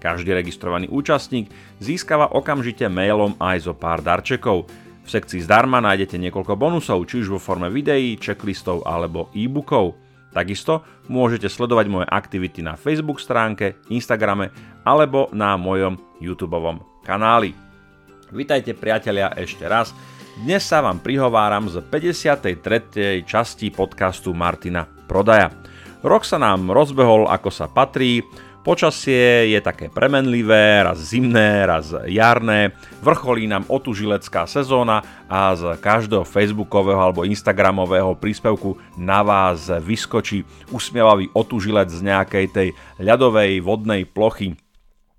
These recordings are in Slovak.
Každý registrovaný účastník získava okamžite mailom aj zo pár darčekov. V sekcii zdarma nájdete niekoľko bonusov, či už vo forme videí, checklistov alebo e-bookov. Takisto môžete sledovať moje aktivity na Facebook stránke, Instagrame alebo na mojom YouTube kanáli. Vitajte priatelia ešte raz. Dnes sa vám prihováram z 53. časti podcastu Martina Prodaja. Rok sa nám rozbehol ako sa patrí, Počasie je také premenlivé, raz zimné, raz jarné, vrcholí nám otužilecká sezóna a z každého facebookového alebo instagramového príspevku na vás vyskočí usmievavý otužilec z nejakej tej ľadovej vodnej plochy.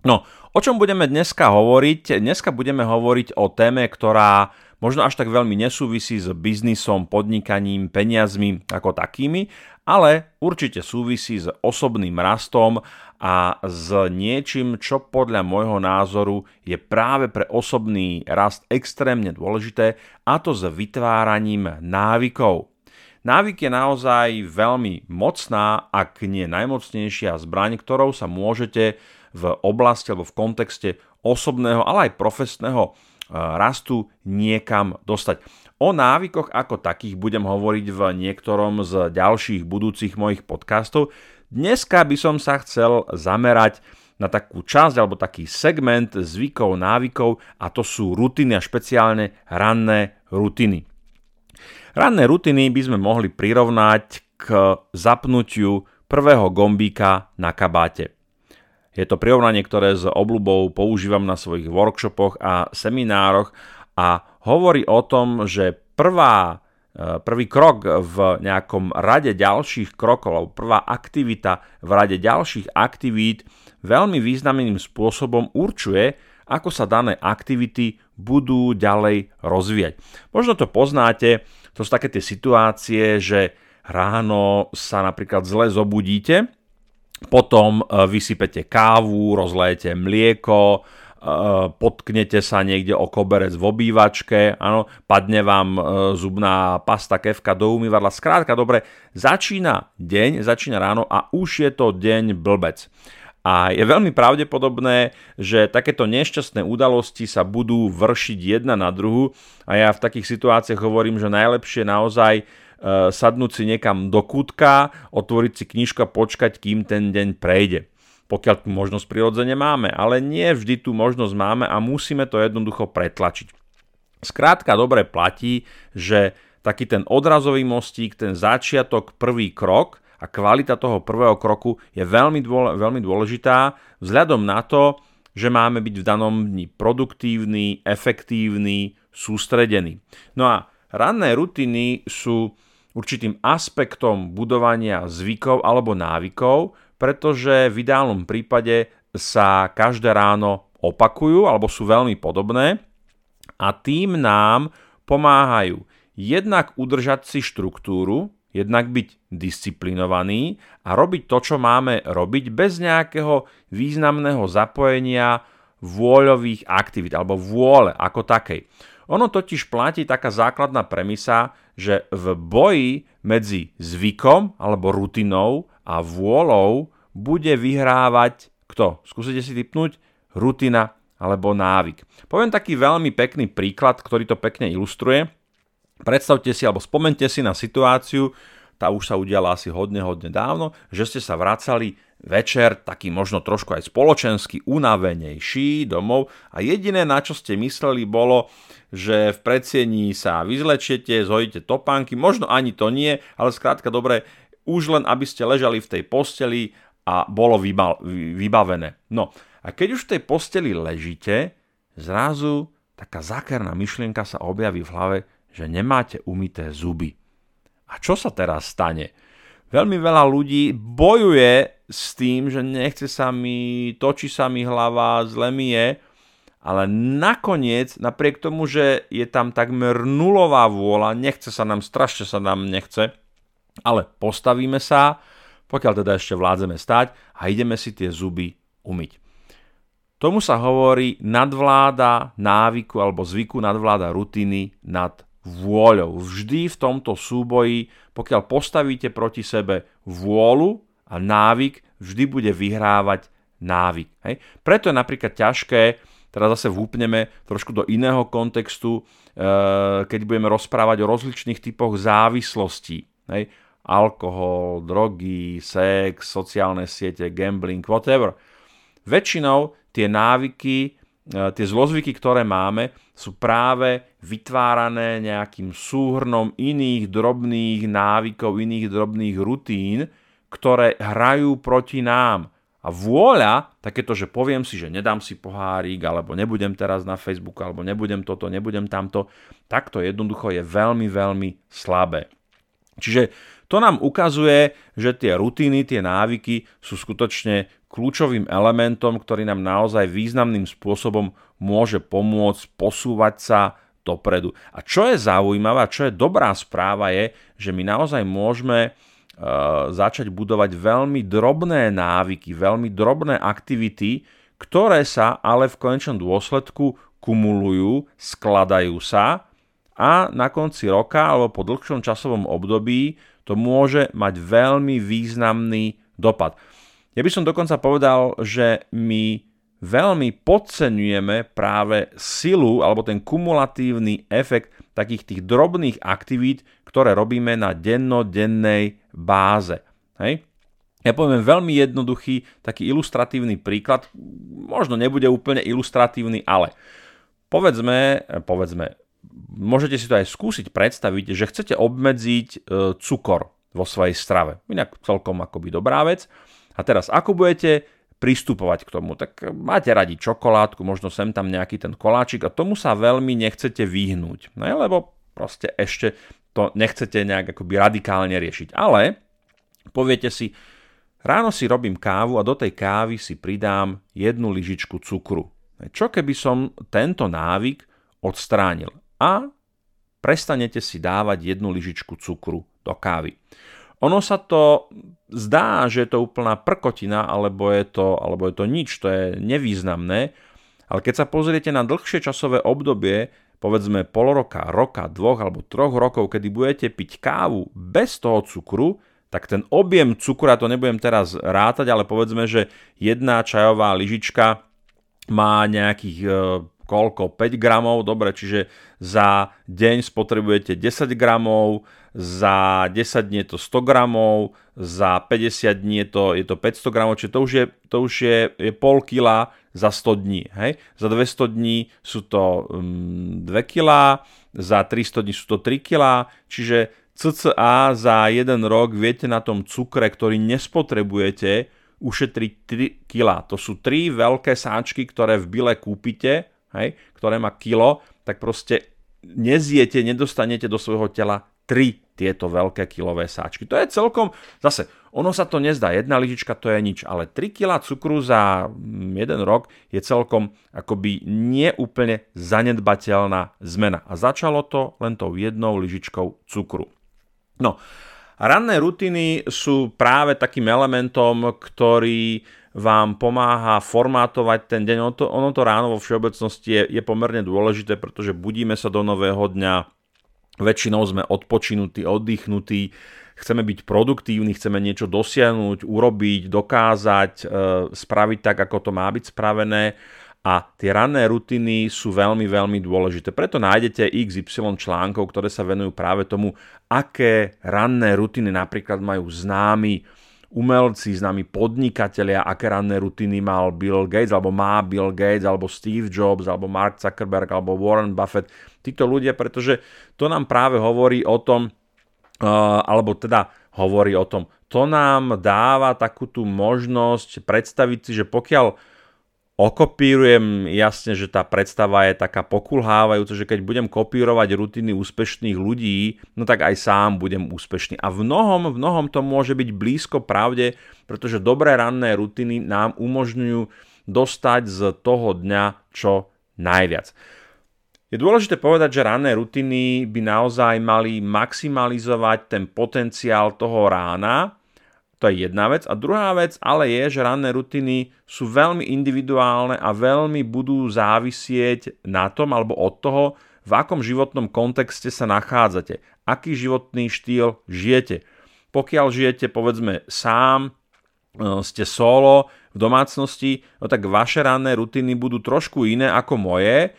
No, o čom budeme dneska hovoriť? Dneska budeme hovoriť o téme, ktorá možno až tak veľmi nesúvisí s biznisom, podnikaním, peniazmi ako takými, ale určite súvisí s osobným rastom a s niečím, čo podľa môjho názoru je práve pre osobný rast extrémne dôležité, a to s vytváraním návykov. Návyk je naozaj veľmi mocná, ak nie najmocnejšia zbraň, ktorou sa môžete v oblasti alebo v kontexte osobného, ale aj profesného e, rastu niekam dostať. O návykoch ako takých budem hovoriť v niektorom z ďalších budúcich mojich podcastov, Dneska by som sa chcel zamerať na takú časť alebo taký segment zvykov, návykov a to sú rutiny a špeciálne ranné rutiny. Ranné rutiny by sme mohli prirovnať k zapnutiu prvého gombíka na kabáte. Je to prirovnanie, ktoré s obľubou používam na svojich workshopoch a seminároch a hovorí o tom, že prvá prvý krok v nejakom rade ďalších krokov, alebo prvá aktivita v rade ďalších aktivít veľmi významným spôsobom určuje, ako sa dané aktivity budú ďalej rozvíjať. Možno to poznáte, to sú také tie situácie, že ráno sa napríklad zle zobudíte, potom eh, vysypete kávu, rozlejete mlieko, Eh, potknete sa niekde o koberec v obývačke, áno, padne vám eh, zubná pasta, kevka do umývadla. Skrátka, dobre, začína deň, začína ráno a už je to deň blbec. A je veľmi pravdepodobné, že takéto nešťastné udalosti sa budú vršiť jedna na druhu a ja v takých situáciách hovorím, že najlepšie naozaj eh, sadnúť si niekam do kútka, otvoriť si knižku a počkať, kým ten deň prejde pokiaľ tú možnosť prirodzene máme. Ale nie vždy tú možnosť máme a musíme to jednoducho pretlačiť. Skrátka dobre platí, že taký ten odrazový mostík, ten začiatok, prvý krok a kvalita toho prvého kroku je veľmi, dôle, veľmi dôležitá vzhľadom na to, že máme byť v danom dni produktívny, efektívny, sústredený. No a ranné rutiny sú určitým aspektom budovania zvykov alebo návykov, pretože v ideálnom prípade sa každé ráno opakujú alebo sú veľmi podobné a tým nám pomáhajú jednak udržať si štruktúru, jednak byť disciplinovaný a robiť to, čo máme robiť bez nejakého významného zapojenia vôľových aktivít alebo vôle ako takej. Ono totiž platí taká základná premisa, že v boji medzi zvykom alebo rutinou a vôľou bude vyhrávať kto? Skúsite si typnúť rutina alebo návyk. Poviem taký veľmi pekný príklad, ktorý to pekne ilustruje. Predstavte si alebo spomente si na situáciu, tá už sa udiala asi hodne, hodne dávno, že ste sa vracali večer, taký možno trošku aj spoločensky unavenejší domov a jediné, na čo ste mysleli, bolo, že v predsiení sa vyzlečiete, zhojíte topánky, možno ani to nie, ale skrátka dobre, už len aby ste ležali v tej posteli a bolo vybavené. No a keď už v tej posteli ležíte, zrazu taká zákerná myšlienka sa objaví v hlave, že nemáte umité zuby. A čo sa teraz stane? Veľmi veľa ľudí bojuje s tým, že nechce sa mi, točí sa mi hlava, zle mi je ale nakoniec, napriek tomu, že je tam takmer nulová vôľa, nechce sa nám, strašne sa nám nechce, ale postavíme sa, pokiaľ teda ešte vládzeme stať a ideme si tie zuby umyť. Tomu sa hovorí nadvláda návyku alebo zvyku nadvláda rutiny nad vôľou. Vždy v tomto súboji, pokiaľ postavíte proti sebe vôľu a návyk, vždy bude vyhrávať návyk. Hej? Preto je napríklad ťažké teraz zase vúpneme trošku do iného kontextu, eh, keď budeme rozprávať o rozličných typoch závislostí. Hej? Alkohol, drogy, sex, sociálne siete, gambling, whatever. Väčšinou tie návyky, eh, tie zlozvyky, ktoré máme, sú práve vytvárané nejakým súhrnom iných drobných návykov, iných drobných rutín, ktoré hrajú proti nám. A vôľa, takéto, že poviem si, že nedám si pohárik, alebo nebudem teraz na Facebooku, alebo nebudem toto, nebudem tamto, takto jednoducho je veľmi, veľmi slabé. Čiže to nám ukazuje, že tie rutiny, tie návyky sú skutočne kľúčovým elementom, ktorý nám naozaj významným spôsobom môže pomôcť posúvať sa dopredu. A čo je zaujímavé, čo je dobrá správa je, že my naozaj môžeme Eh, začať budovať veľmi drobné návyky, veľmi drobné aktivity, ktoré sa ale v konečnom dôsledku kumulujú, skladajú sa a na konci roka alebo po dlhšom časovom období to môže mať veľmi významný dopad. Ja by som dokonca povedal, že my veľmi podceňujeme práve silu alebo ten kumulatívny efekt takých tých drobných aktivít, ktoré robíme na dennodennej báze. Hej? Ja poviem veľmi jednoduchý, taký ilustratívny príklad, možno nebude úplne ilustratívny, ale povedzme, povedzme, môžete si to aj skúsiť predstaviť, že chcete obmedziť e, cukor vo svojej strave. Inak celkom akoby dobrá vec. A teraz, ako budete pristupovať k tomu? Tak máte radi čokoládku, možno sem tam nejaký ten koláčik a tomu sa veľmi nechcete vyhnúť. No, lebo proste ešte to nechcete nejak akoby radikálne riešiť. Ale poviete si, ráno si robím kávu a do tej kávy si pridám jednu lyžičku cukru. Čo keby som tento návyk odstránil a prestanete si dávať jednu lyžičku cukru do kávy. Ono sa to zdá, že je to úplná prkotina, alebo je to, alebo je to nič, to je nevýznamné, ale keď sa pozriete na dlhšie časové obdobie, povedzme pol roka, roka, dvoch alebo troch rokov, kedy budete piť kávu bez toho cukru, tak ten objem cukru, ja to nebudem teraz rátať, ale povedzme, že jedna čajová lyžička má nejakých e, koľko? 5 gramov, dobre, čiže za deň spotrebujete 10 gramov, za 10 dní je to 100 gramov, za 50 dní je to, je to 500 gramov, čiže to už je, to už je, je pol kila za 100 dní. Hej? Za 200 dní sú to um, 2 kg, za 300 dní sú to 3 kg, čiže cca za jeden rok viete na tom cukre, ktorý nespotrebujete, ušetriť 3 kg. To sú 3 veľké sáčky, ktoré v bile kúpite, hej, ktoré má kilo, tak proste nezjete, nedostanete do svojho tela 3 tieto veľké kilové sáčky. To je celkom, zase, ono sa to nezdá, jedna lyžička to je nič, ale 3 kg cukru za mm, jeden rok je celkom akoby neúplne zanedbateľná zmena. A začalo to len tou jednou lyžičkou cukru. No, ranné rutiny sú práve takým elementom, ktorý vám pomáha formátovať ten deň. Ono to, ono to ráno vo všeobecnosti je, je pomerne dôležité, pretože budíme sa do nového dňa, väčšinou sme odpočinutí, oddychnutí, chceme byť produktívni, chceme niečo dosiahnuť, urobiť, dokázať, e, spraviť tak, ako to má byť spravené a tie ranné rutiny sú veľmi, veľmi dôležité. Preto nájdete XY článkov, ktoré sa venujú práve tomu, aké ranné rutiny napríklad majú známi umelci, známi podnikatelia, aké ranné rutiny mal Bill Gates, alebo má Bill Gates, alebo Steve Jobs, alebo Mark Zuckerberg, alebo Warren Buffett, títo ľudia, pretože to nám práve hovorí o tom, uh, alebo teda hovorí o tom, to nám dáva takú tú možnosť predstaviť si, že pokiaľ okopírujem, jasne, že tá predstava je taká pokulhávajúca, že keď budem kopírovať rutiny úspešných ľudí, no tak aj sám budem úspešný. A v mnohom, v mnohom to môže byť blízko pravde, pretože dobré ranné rutiny nám umožňujú dostať z toho dňa čo najviac. Je dôležité povedať, že ranné rutiny by naozaj mali maximalizovať ten potenciál toho rána, to je jedna vec. A druhá vec ale je, že ranné rutiny sú veľmi individuálne a veľmi budú závisieť na tom alebo od toho, v akom životnom kontexte sa nachádzate, aký životný štýl žijete. Pokiaľ žijete povedzme sám, e, ste solo v domácnosti, no tak vaše ranné rutiny budú trošku iné ako moje,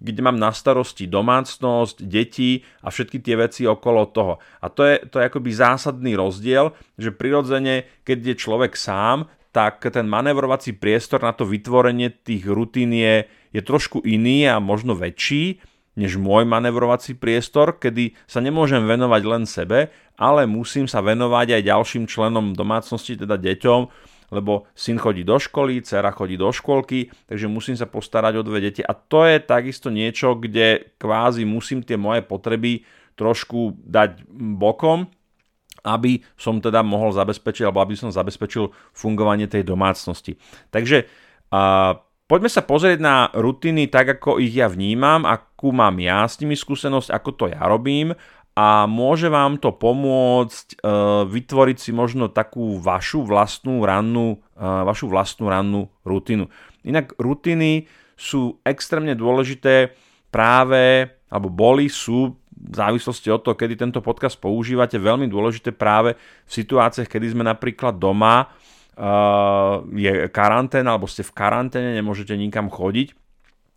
kde mám na starosti domácnosť, deti a všetky tie veci okolo toho. A to je, to je akoby zásadný rozdiel, že prirodzene, keď je človek sám, tak ten manevrovací priestor na to vytvorenie tých rutín je, je trošku iný a možno väčší než môj manevrovací priestor, kedy sa nemôžem venovať len sebe, ale musím sa venovať aj ďalším členom domácnosti, teda deťom, lebo syn chodí do školy, dcera chodí do školky, takže musím sa postarať o dve deti a to je takisto niečo, kde kvázi musím tie moje potreby trošku dať bokom, aby som teda mohol zabezpečiť, alebo aby som zabezpečil fungovanie tej domácnosti. Takže uh, poďme sa pozrieť na rutiny tak, ako ich ja vnímam, akú mám ja s nimi skúsenosť, ako to ja robím a môže vám to pomôcť e, vytvoriť si možno takú vašu vlastnú rannú, e, vašu vlastnú rannú rutinu. Inak rutiny sú extrémne dôležité práve, alebo boli, sú v závislosti od toho, kedy tento podcast používate, veľmi dôležité práve v situáciách, kedy sme napríklad doma, uh, je karanténa, alebo ste v karanténe, nemôžete nikam chodiť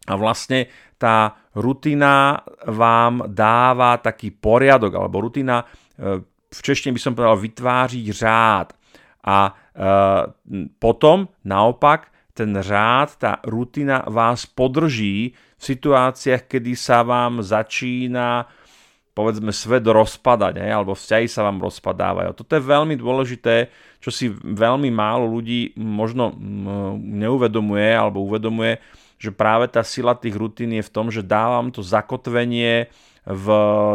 a vlastne tá rutina vám dáva taký poriadok, alebo rutina e, v češtine by som povedal vytváří řád. A e, potom naopak ten řád, tá rutina vás podrží v situáciách, kedy sa vám začína povedzme svet rozpadať, ne? alebo vzťahy sa vám rozpadávajú. Toto je veľmi dôležité, čo si veľmi málo ľudí možno neuvedomuje alebo uvedomuje, že práve tá sila tých rutín je v tom, že dávam to zakotvenie v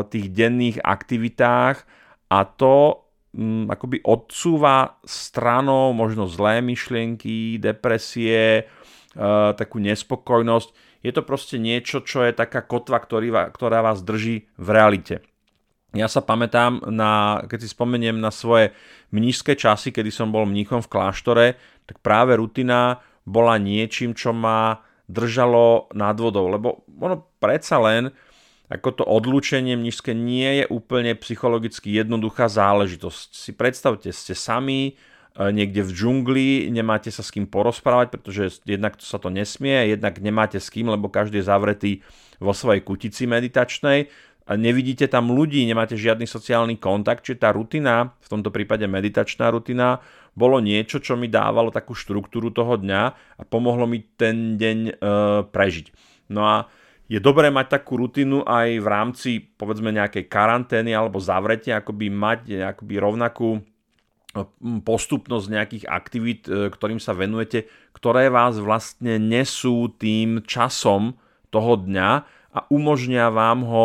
tých denných aktivitách a to m, mm, akoby odsúva stranou možno zlé myšlienky, depresie, e, takú nespokojnosť. Je to proste niečo, čo je taká kotva, ktorý, ktorá vás drží v realite. Ja sa pamätám, na, keď si spomeniem na svoje mnížské časy, kedy som bol mníchom v kláštore, tak práve rutina bola niečím, čo ma držalo nad vodou, lebo ono predsa len ako to odlúčenie mnižské nie je úplne psychologicky jednoduchá záležitosť. Si predstavte, ste sami e, niekde v džungli, nemáte sa s kým porozprávať, pretože jednak sa to nesmie, jednak nemáte s kým, lebo každý je zavretý vo svojej kutici meditačnej nevidíte tam ľudí, nemáte žiadny sociálny kontakt, čiže tá rutina, v tomto prípade meditačná rutina, bolo niečo, čo mi dávalo takú štruktúru toho dňa a pomohlo mi ten deň e, prežiť. No a je dobré mať takú rutinu aj v rámci povedzme nejakej karantény alebo zavretia, akoby mať akoby rovnakú e, postupnosť nejakých aktivít, e, ktorým sa venujete, ktoré vás vlastne nesú tým časom toho dňa a umožňa vám ho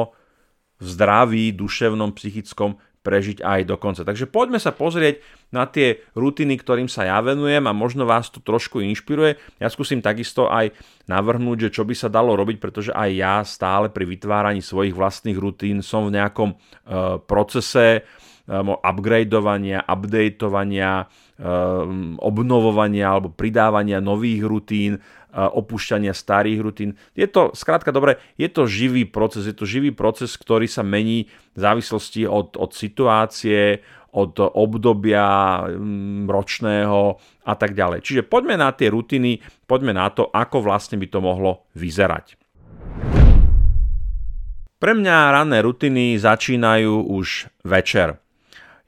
v zdraví, duševnom, psychickom prežiť aj do konca. Takže poďme sa pozrieť na tie rutiny, ktorým sa ja venujem a možno vás to trošku inšpiruje. Ja skúsim takisto aj navrhnúť, že čo by sa dalo robiť, pretože aj ja stále pri vytváraní svojich vlastných rutín som v nejakom uh, procese upgradeovania, updateovania, um, obnovovania alebo pridávania nových rutín, opúšťania starých rutín. Je to, skrátka dobre, je to živý proces, je to živý proces, ktorý sa mení v závislosti od, od situácie, od obdobia mm, ročného a tak ďalej. Čiže poďme na tie rutiny, poďme na to, ako vlastne by to mohlo vyzerať. Pre mňa ranné rutiny začínajú už večer.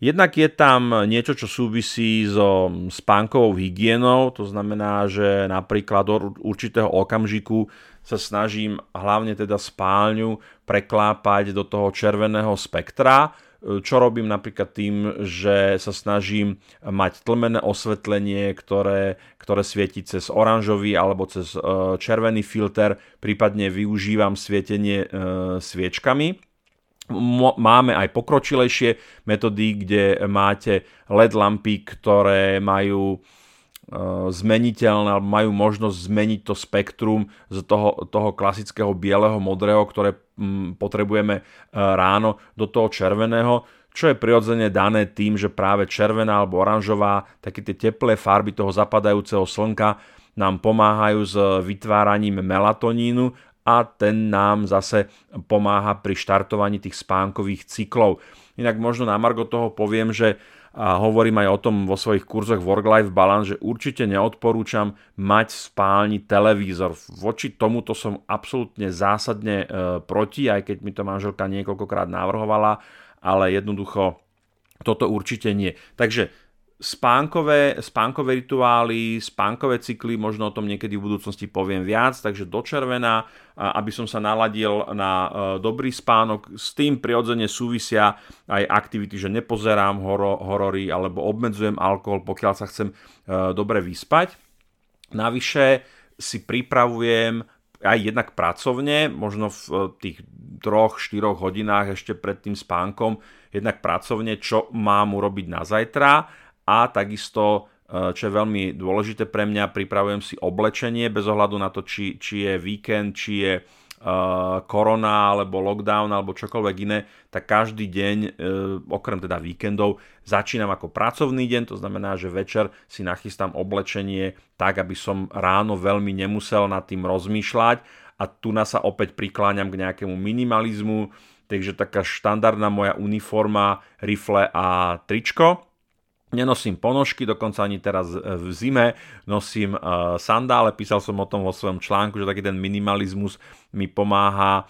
Jednak je tam niečo, čo súvisí so spánkovou hygienou, to znamená, že napríklad od určitého okamžiku sa snažím hlavne teda spálňu preklápať do toho červeného spektra, čo robím napríklad tým, že sa snažím mať tlmené osvetlenie, ktoré, ktoré svieti cez oranžový alebo cez e, červený filter, prípadne využívam svietenie e, sviečkami máme aj pokročilejšie metódy, kde máte LED lampy, ktoré majú zmeniteľné alebo majú možnosť zmeniť to spektrum z toho, toho klasického bieleho, modrého, ktoré mm, potrebujeme ráno do toho červeného, čo je prirodzene dané tým, že práve červená alebo oranžová, také tie teplé farby toho zapadajúceho slnka nám pomáhajú s vytváraním melatonínu a ten nám zase pomáha pri štartovaní tých spánkových cyklov. Inak možno na Margo toho poviem, že a hovorím aj o tom vo svojich kurzoch Work-Life Balance, že určite neodporúčam mať v spálni televízor. Voči tomuto som absolútne zásadne e, proti, aj keď mi to manželka niekoľkokrát navrhovala, ale jednoducho toto určite nie. Takže spánkové, spánkové rituály, spánkové cykly, možno o tom niekedy v budúcnosti poviem viac, takže do červená, aby som sa naladil na e, dobrý spánok. S tým prirodzene súvisia aj aktivity, že nepozerám horo, horory alebo obmedzujem alkohol, pokiaľ sa chcem e, dobre vyspať. Navyše si pripravujem aj jednak pracovne, možno v e, tých troch, štyroch hodinách ešte pred tým spánkom, jednak pracovne, čo mám urobiť na zajtra a takisto e, čo je veľmi dôležité pre mňa, pripravujem si oblečenie bez ohľadu na to, či, či je víkend, či je uh, korona alebo lockdown alebo čokoľvek iné, tak každý deň, uh, okrem teda víkendov, začínam ako pracovný deň, to znamená, že večer si nachystám oblečenie tak, aby som ráno veľmi nemusel nad tým rozmýšľať. A tu na sa opäť prikláňam k nejakému minimalizmu, takže taká štandardná moja uniforma, rifle a tričko Nenosím ponožky, dokonca ani teraz v zime nosím sandále. Písal som o tom vo svojom článku, že taký ten minimalizmus mi pomáha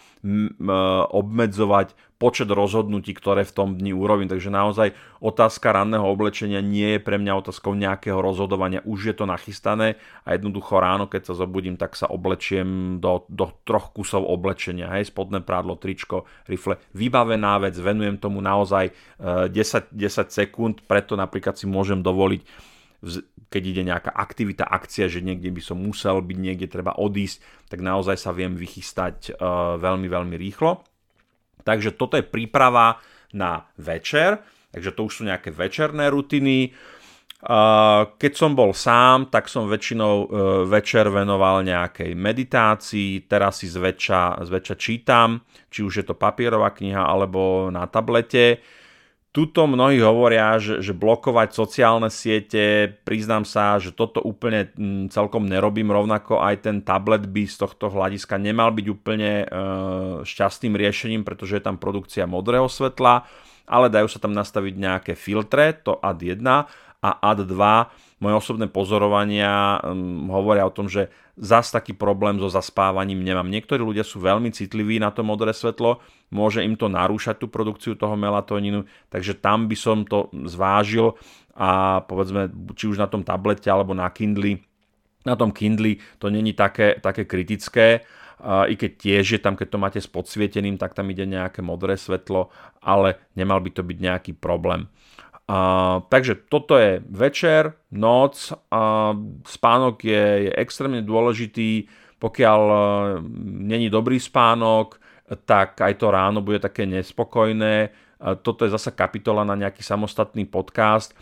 obmedzovať počet rozhodnutí, ktoré v tom dni urobím. Takže naozaj otázka ranného oblečenia nie je pre mňa otázkou nejakého rozhodovania. Už je to nachystané a jednoducho ráno, keď sa zobudím, tak sa oblečiem do, do troch kusov oblečenia. Hej, spodné prádlo, tričko, rifle. Vybavená vec, venujem tomu naozaj 10, e, 10 sekúnd, preto napríklad si môžem dovoliť keď ide nejaká aktivita, akcia, že niekde by som musel byť, niekde treba odísť, tak naozaj sa viem vychystať uh, veľmi, veľmi rýchlo. Takže toto je príprava na večer, takže to už sú nejaké večerné rutiny. Keď som bol sám, tak som väčšinou e, večer venoval nejakej meditácii, teraz si zväčša, zväčša čítam, či už je to papierová kniha alebo na tablete Tuto mnohí hovoria, že, že blokovať sociálne siete, priznám sa, že toto úplne mm, celkom nerobím, rovnako aj ten tablet by z tohto hľadiska nemal byť úplne e, šťastným riešením, pretože je tam produkcia modrého svetla, ale dajú sa tam nastaviť nejaké filtre, to AD1 a AD2 moje osobné pozorovania um, hovoria o tom, že zas taký problém so zaspávaním nemám. Niektorí ľudia sú veľmi citliví na to modré svetlo, môže im to narúšať tú produkciu toho melatonínu, takže tam by som to zvážil a povedzme, či už na tom tablete alebo na Kindle, na tom Kindle to není také, také kritické, Uh, i keď tiež je tam, keď to máte s podsvieteným, tak tam ide nejaké modré svetlo, ale nemal by to byť nejaký problém. Takže toto je večer, noc, a spánok je, je extrémne dôležitý, pokiaľ uh, není dobrý spánok, tak aj to ráno bude také nespokojné. Toto je zasa kapitola na nejaký samostatný podcast,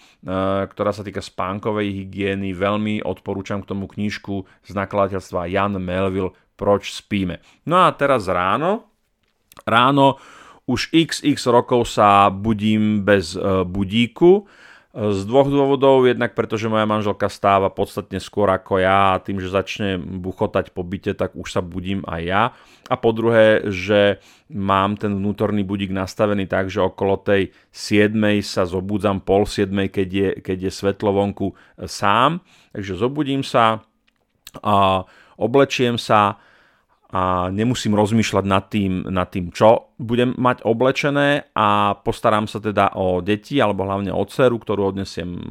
ktorá sa týka spánkovej hygieny. Veľmi odporúčam k tomu knižku z nakladateľstva Jan Melville Proč spíme. No a teraz ráno. Ráno už xx rokov sa budím bez e, budíku. Z dvoch dôvodov, jednak pretože moja manželka stáva podstatne skôr ako ja a tým, že začne buchotať po byte, tak už sa budím aj ja. A po druhé, že mám ten vnútorný budík nastavený tak, že okolo tej 7 sa zobudzam, pol 7, keď je, keď je svetlo vonku e, sám. Takže zobudím sa, a oblečiem sa, a nemusím rozmýšľať nad tým, nad tým, čo budem mať oblečené a postaram sa teda o deti alebo hlavne o dceru, ktorú odnesiem e,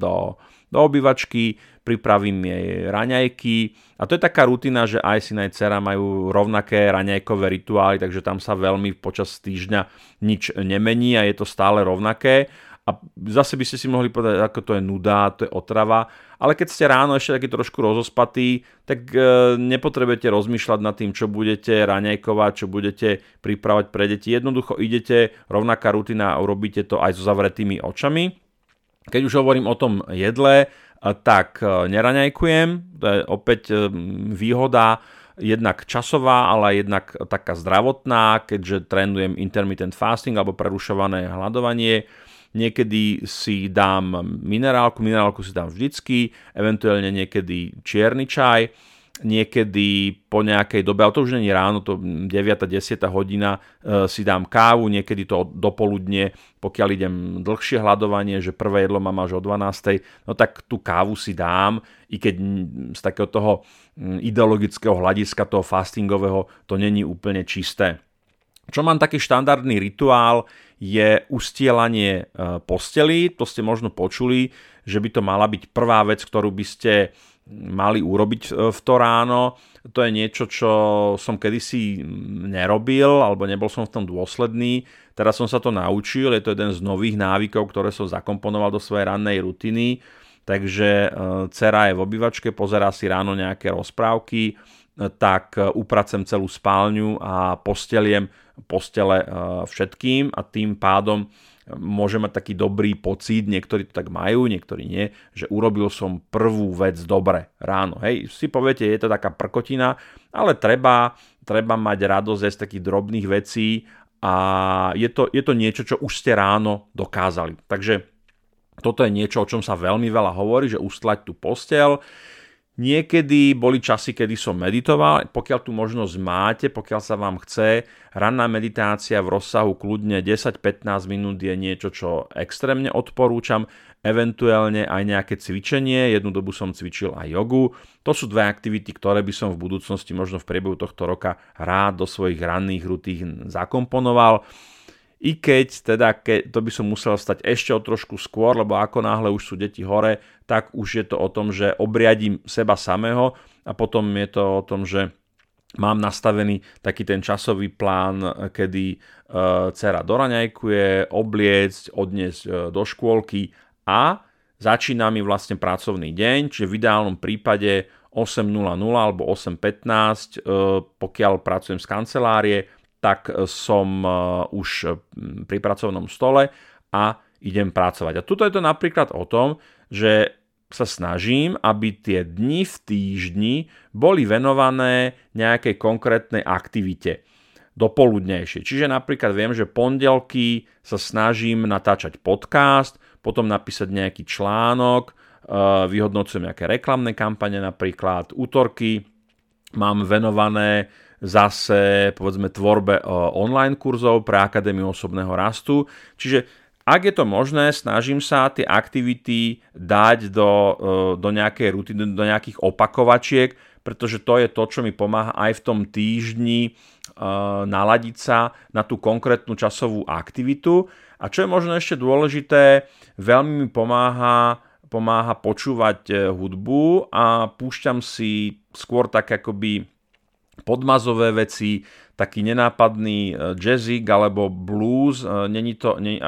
do, do obývačky, pripravím jej raňajky. A to je taká rutina, že aj syn aj dcera majú rovnaké raňajkové rituály, takže tam sa veľmi počas týždňa nič nemení a je to stále rovnaké a zase by ste si mohli povedať, ako to je nuda, to je otrava, ale keď ste ráno ešte taký trošku rozospatý, tak e, nepotrebujete rozmýšľať nad tým, čo budete raňajkovať, čo budete pripravať pre deti. Jednoducho idete, rovnaká rutina a urobíte to aj so zavretými očami. Keď už hovorím o tom jedle, tak neraňajkujem. To je opäť výhoda jednak časová, ale jednak taká zdravotná, keďže trénujem intermittent fasting alebo prerušované hľadovanie. Niekedy si dám minerálku, minerálku si dám vždycky, eventuálne niekedy čierny čaj niekedy po nejakej dobe, ale to už není ráno, to 9. 10. hodina e, si dám kávu, niekedy to dopoludne, pokiaľ idem dlhšie hľadovanie, že prvé jedlo mám až o 12. No tak tú kávu si dám, i keď z takého toho ideologického hľadiska, toho fastingového, to není úplne čisté. Čo mám taký štandardný rituál, je ustielanie e, posteli. To ste možno počuli, že by to mala byť prvá vec, ktorú by ste mali urobiť e, v to ráno. To je niečo, čo som kedysi nerobil, alebo nebol som v tom dôsledný. Teraz som sa to naučil, je to jeden z nových návykov, ktoré som zakomponoval do svojej rannej rutiny. Takže e, dcera je v obývačke, pozerá si ráno nejaké rozprávky, tak upracem celú spálňu a posteliem postele všetkým a tým pádom môže mať taký dobrý pocit, niektorí to tak majú, niektorí nie, že urobil som prvú vec dobre ráno. Hej, si poviete, je to taká prkotina, ale treba, treba mať radosť z takých drobných vecí a je to, je to niečo, čo už ste ráno dokázali. Takže toto je niečo, o čom sa veľmi veľa hovorí, že ustlať tú postel. Niekedy boli časy, kedy som meditoval, pokiaľ tu možnosť máte, pokiaľ sa vám chce, ranná meditácia v rozsahu kľudne 10-15 minút je niečo, čo extrémne odporúčam, eventuálne aj nejaké cvičenie, jednu dobu som cvičil aj jogu. To sú dve aktivity, ktoré by som v budúcnosti možno v priebehu tohto roka rád do svojich ranných rutín zakomponoval. I keď teda, ke, to by som musel stať ešte o trošku skôr, lebo ako náhle už sú deti hore, tak už je to o tom, že obriadím seba samého a potom je to o tom, že mám nastavený taký ten časový plán, kedy e, dcera doraňajkuje, obliecť, odniesť e, do škôlky a začína mi vlastne pracovný deň, čiže v ideálnom prípade 8.00 alebo 8.15, e, pokiaľ pracujem z kancelárie, tak som e, už e, pri pracovnom stole a idem pracovať. A tuto je to napríklad o tom, že sa snažím, aby tie dni v týždni boli venované nejakej konkrétnej aktivite dopoludnejšie. Čiže napríklad viem, že pondelky sa snažím natáčať podcast, potom napísať nejaký článok, vyhodnocujem nejaké reklamné kampane napríklad, útorky mám venované zase povedzme tvorbe e, online kurzov pre Akadémiu osobného rastu. Čiže ak je to možné, snažím sa tie aktivity dať do, e, do nejakej rutiny, do nejakých opakovačiek, pretože to je to, čo mi pomáha aj v tom týždni e, naladiť sa na tú konkrétnu časovú aktivitu. A čo je možno ešte dôležité, veľmi mi pomáha pomáha počúvať hudbu a púšťam si skôr tak akoby podmazové veci, taký nenápadný e, jazzik alebo blues, e, není to, nie,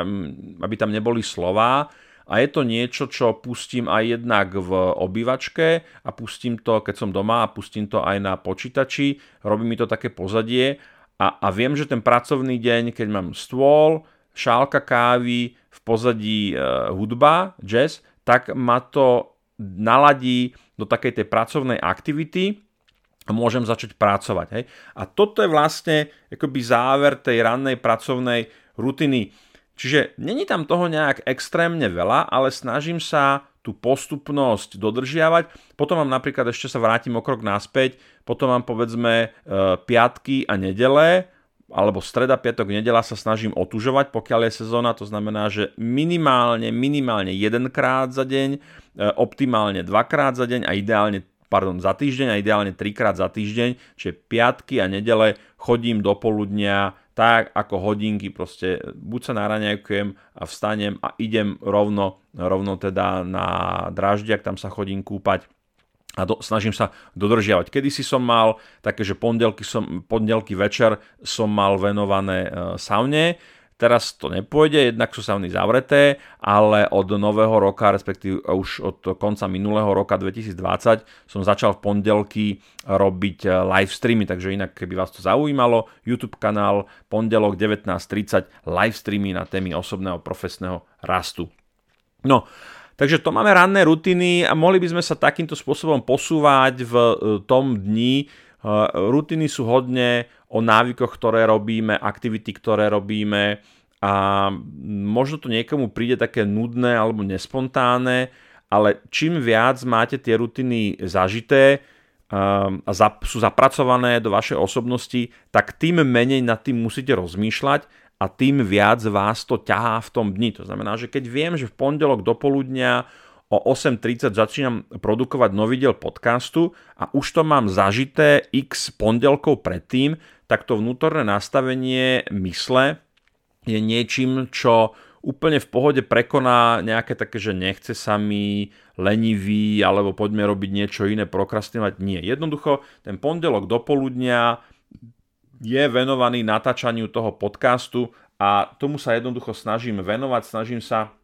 aby tam neboli slová. A je to niečo, čo pustím aj jednak v obývačke a pustím to, keď som doma a pustím to aj na počítači. Robí mi to také pozadie a, a viem, že ten pracovný deň, keď mám stôl, šálka kávy, v pozadí e, hudba, jazz, tak ma to naladí do takej tej pracovnej aktivity a môžem začať pracovať. Hej? A toto je vlastne akoby záver tej rannej pracovnej rutiny. Čiže není tam toho nejak extrémne veľa, ale snažím sa tú postupnosť dodržiavať. Potom mám napríklad, ešte sa vrátim o krok naspäť, potom mám povedzme e, piatky a nedele, alebo streda, piatok, nedela sa snažím otužovať, pokiaľ je sezóna, to znamená, že minimálne, minimálne jedenkrát za deň, e, optimálne dvakrát za deň a ideálne pardon, za týždeň a ideálne trikrát za týždeň, čiže piatky a nedele chodím do poludnia tak ako hodinky, proste buď sa naraňajkujem a vstanem a idem rovno, rovno teda na draždiak, tam sa chodím kúpať a do, snažím sa dodržiavať. Kedy si som mal také, že pondelky, som, pondelky večer som mal venované e, saune, Teraz to nepôjde, jednak sú sauny zavreté, ale od nového roka, respektíve už od konca minulého roka 2020 som začal v pondelky robiť eh, live streamy, takže inak keby vás to zaujímalo, YouTube kanál pondelok 19.30 live streamy na témy osobného profesného rastu. No, Takže to máme ranné rutiny a mohli by sme sa takýmto spôsobom posúvať v e, tom dni. E, rutiny sú hodne o návykoch, ktoré robíme, aktivity, ktoré robíme a možno to niekomu príde také nudné alebo nespontánne, ale čím viac máte tie rutiny zažité a sú zapracované do vašej osobnosti, tak tým menej nad tým musíte rozmýšľať a tým viac vás to ťahá v tom dni. To znamená, že keď viem, že v pondelok do poludnia o 8.30 začínam produkovať nový diel podcastu a už to mám zažité x pondelkov predtým, tak to vnútorné nastavenie mysle je niečím, čo úplne v pohode prekoná nejaké také, že nechce sa mi lenivý, alebo poďme robiť niečo iné, prokrastinovať. Nie. Jednoducho, ten pondelok do poludnia je venovaný natáčaniu toho podcastu a tomu sa jednoducho snažím venovať, snažím sa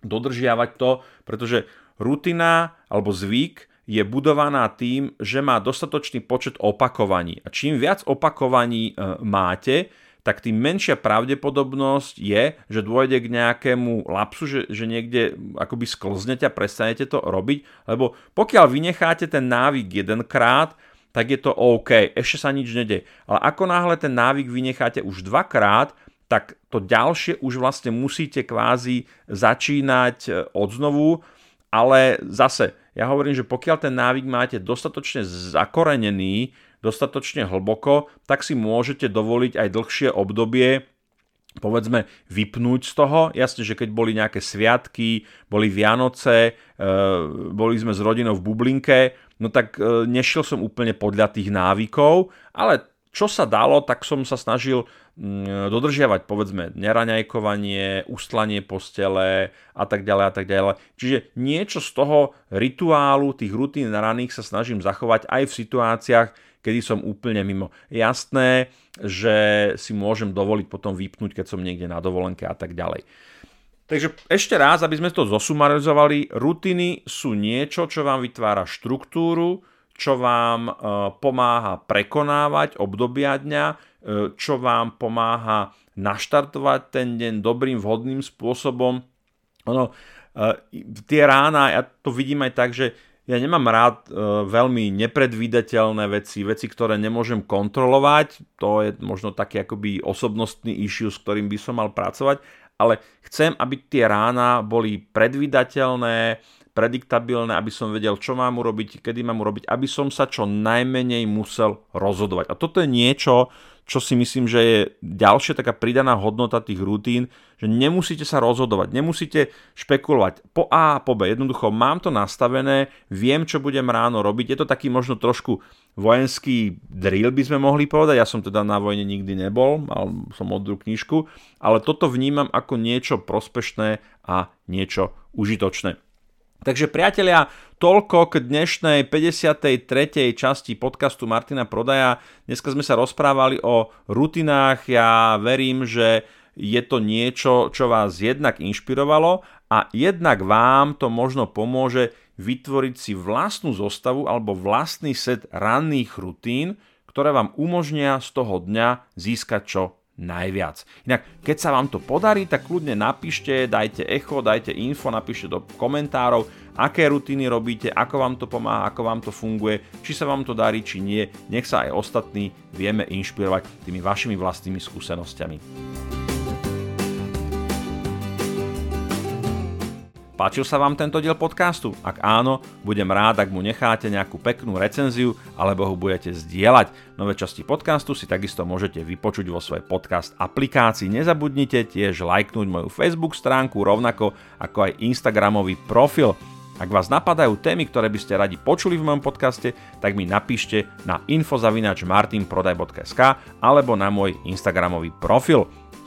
dodržiavať to, pretože rutina alebo zvyk je budovaná tým, že má dostatočný počet opakovaní. A čím viac opakovaní e, máte, tak tým menšia pravdepodobnosť je, že dôjde k nejakému lapsu, že, že niekde akoby sklznete a prestanete to robiť, lebo pokiaľ vynecháte ten návyk jedenkrát, tak je to OK, ešte sa nič nede. Ale ako náhle ten návyk vynecháte už dvakrát, tak to ďalšie už vlastne musíte kvázi začínať e, od ale zase, ja hovorím, že pokiaľ ten návyk máte dostatočne zakorenený, dostatočne hlboko, tak si môžete dovoliť aj dlhšie obdobie povedzme vypnúť z toho. Jasne, že keď boli nejaké sviatky, boli Vianoce, e, boli sme s rodinou v bublinke, no tak e, nešiel som úplne podľa tých návykov, ale čo sa dalo, tak som sa snažil mm, dodržiavať, povedzme, neraňajkovanie, ustlanie postele a tak ďalej a tak ďalej. Čiže niečo z toho rituálu, tých rutín raných sa snažím zachovať aj v situáciách, kedy som úplne mimo. Jasné, že si môžem dovoliť potom vypnúť, keď som niekde na dovolenke a tak ďalej. Takže ešte raz, aby sme to zosumarizovali, rutiny sú niečo, čo vám vytvára štruktúru, čo vám e, pomáha prekonávať obdobia dňa, e, čo vám pomáha naštartovať ten deň dobrým, vhodným spôsobom. Ono, e, tie rána, ja to vidím aj tak, že ja nemám rád veľmi nepredvídateľné veci, veci, ktoré nemôžem kontrolovať, to je možno taký akoby osobnostný issue, s ktorým by som mal pracovať, ale chcem, aby tie rána boli predvídateľné, prediktabilné, aby som vedel, čo mám urobiť, kedy mám urobiť, aby som sa čo najmenej musel rozhodovať. A toto je niečo, čo si myslím, že je ďalšia taká pridaná hodnota tých rutín, že nemusíte sa rozhodovať, nemusíte špekulovať po A a po B. Jednoducho mám to nastavené, viem, čo budem ráno robiť. Je to taký možno trošku vojenský drill, by sme mohli povedať. Ja som teda na vojne nikdy nebol, mal som modrú knižku, ale toto vnímam ako niečo prospešné a niečo užitočné. Takže priatelia, toľko k dnešnej 53. časti podcastu Martina Prodaja. Dneska sme sa rozprávali o rutinách. Ja verím, že je to niečo, čo vás jednak inšpirovalo a jednak vám to možno pomôže vytvoriť si vlastnú zostavu alebo vlastný set ranných rutín, ktoré vám umožnia z toho dňa získať čo najviac. Inak, keď sa vám to podarí, tak kľudne napíšte, dajte echo, dajte info, napíšte do komentárov, aké rutiny robíte, ako vám to pomáha, ako vám to funguje, či sa vám to darí, či nie. Nech sa aj ostatní vieme inšpirovať tými vašimi vlastnými skúsenosťami. Páčil sa vám tento diel podcastu? Ak áno, budem rád, ak mu necháte nejakú peknú recenziu alebo ho budete zdieľať. Nové časti podcastu si takisto môžete vypočuť vo svojej podcast aplikácii. Nezabudnite tiež lajknúť moju Facebook stránku rovnako ako aj Instagramový profil. Ak vás napadajú témy, ktoré by ste radi počuli v mojom podcaste, tak mi napíšte na infozavinačmartinprodaj.sk alebo na môj Instagramový profil.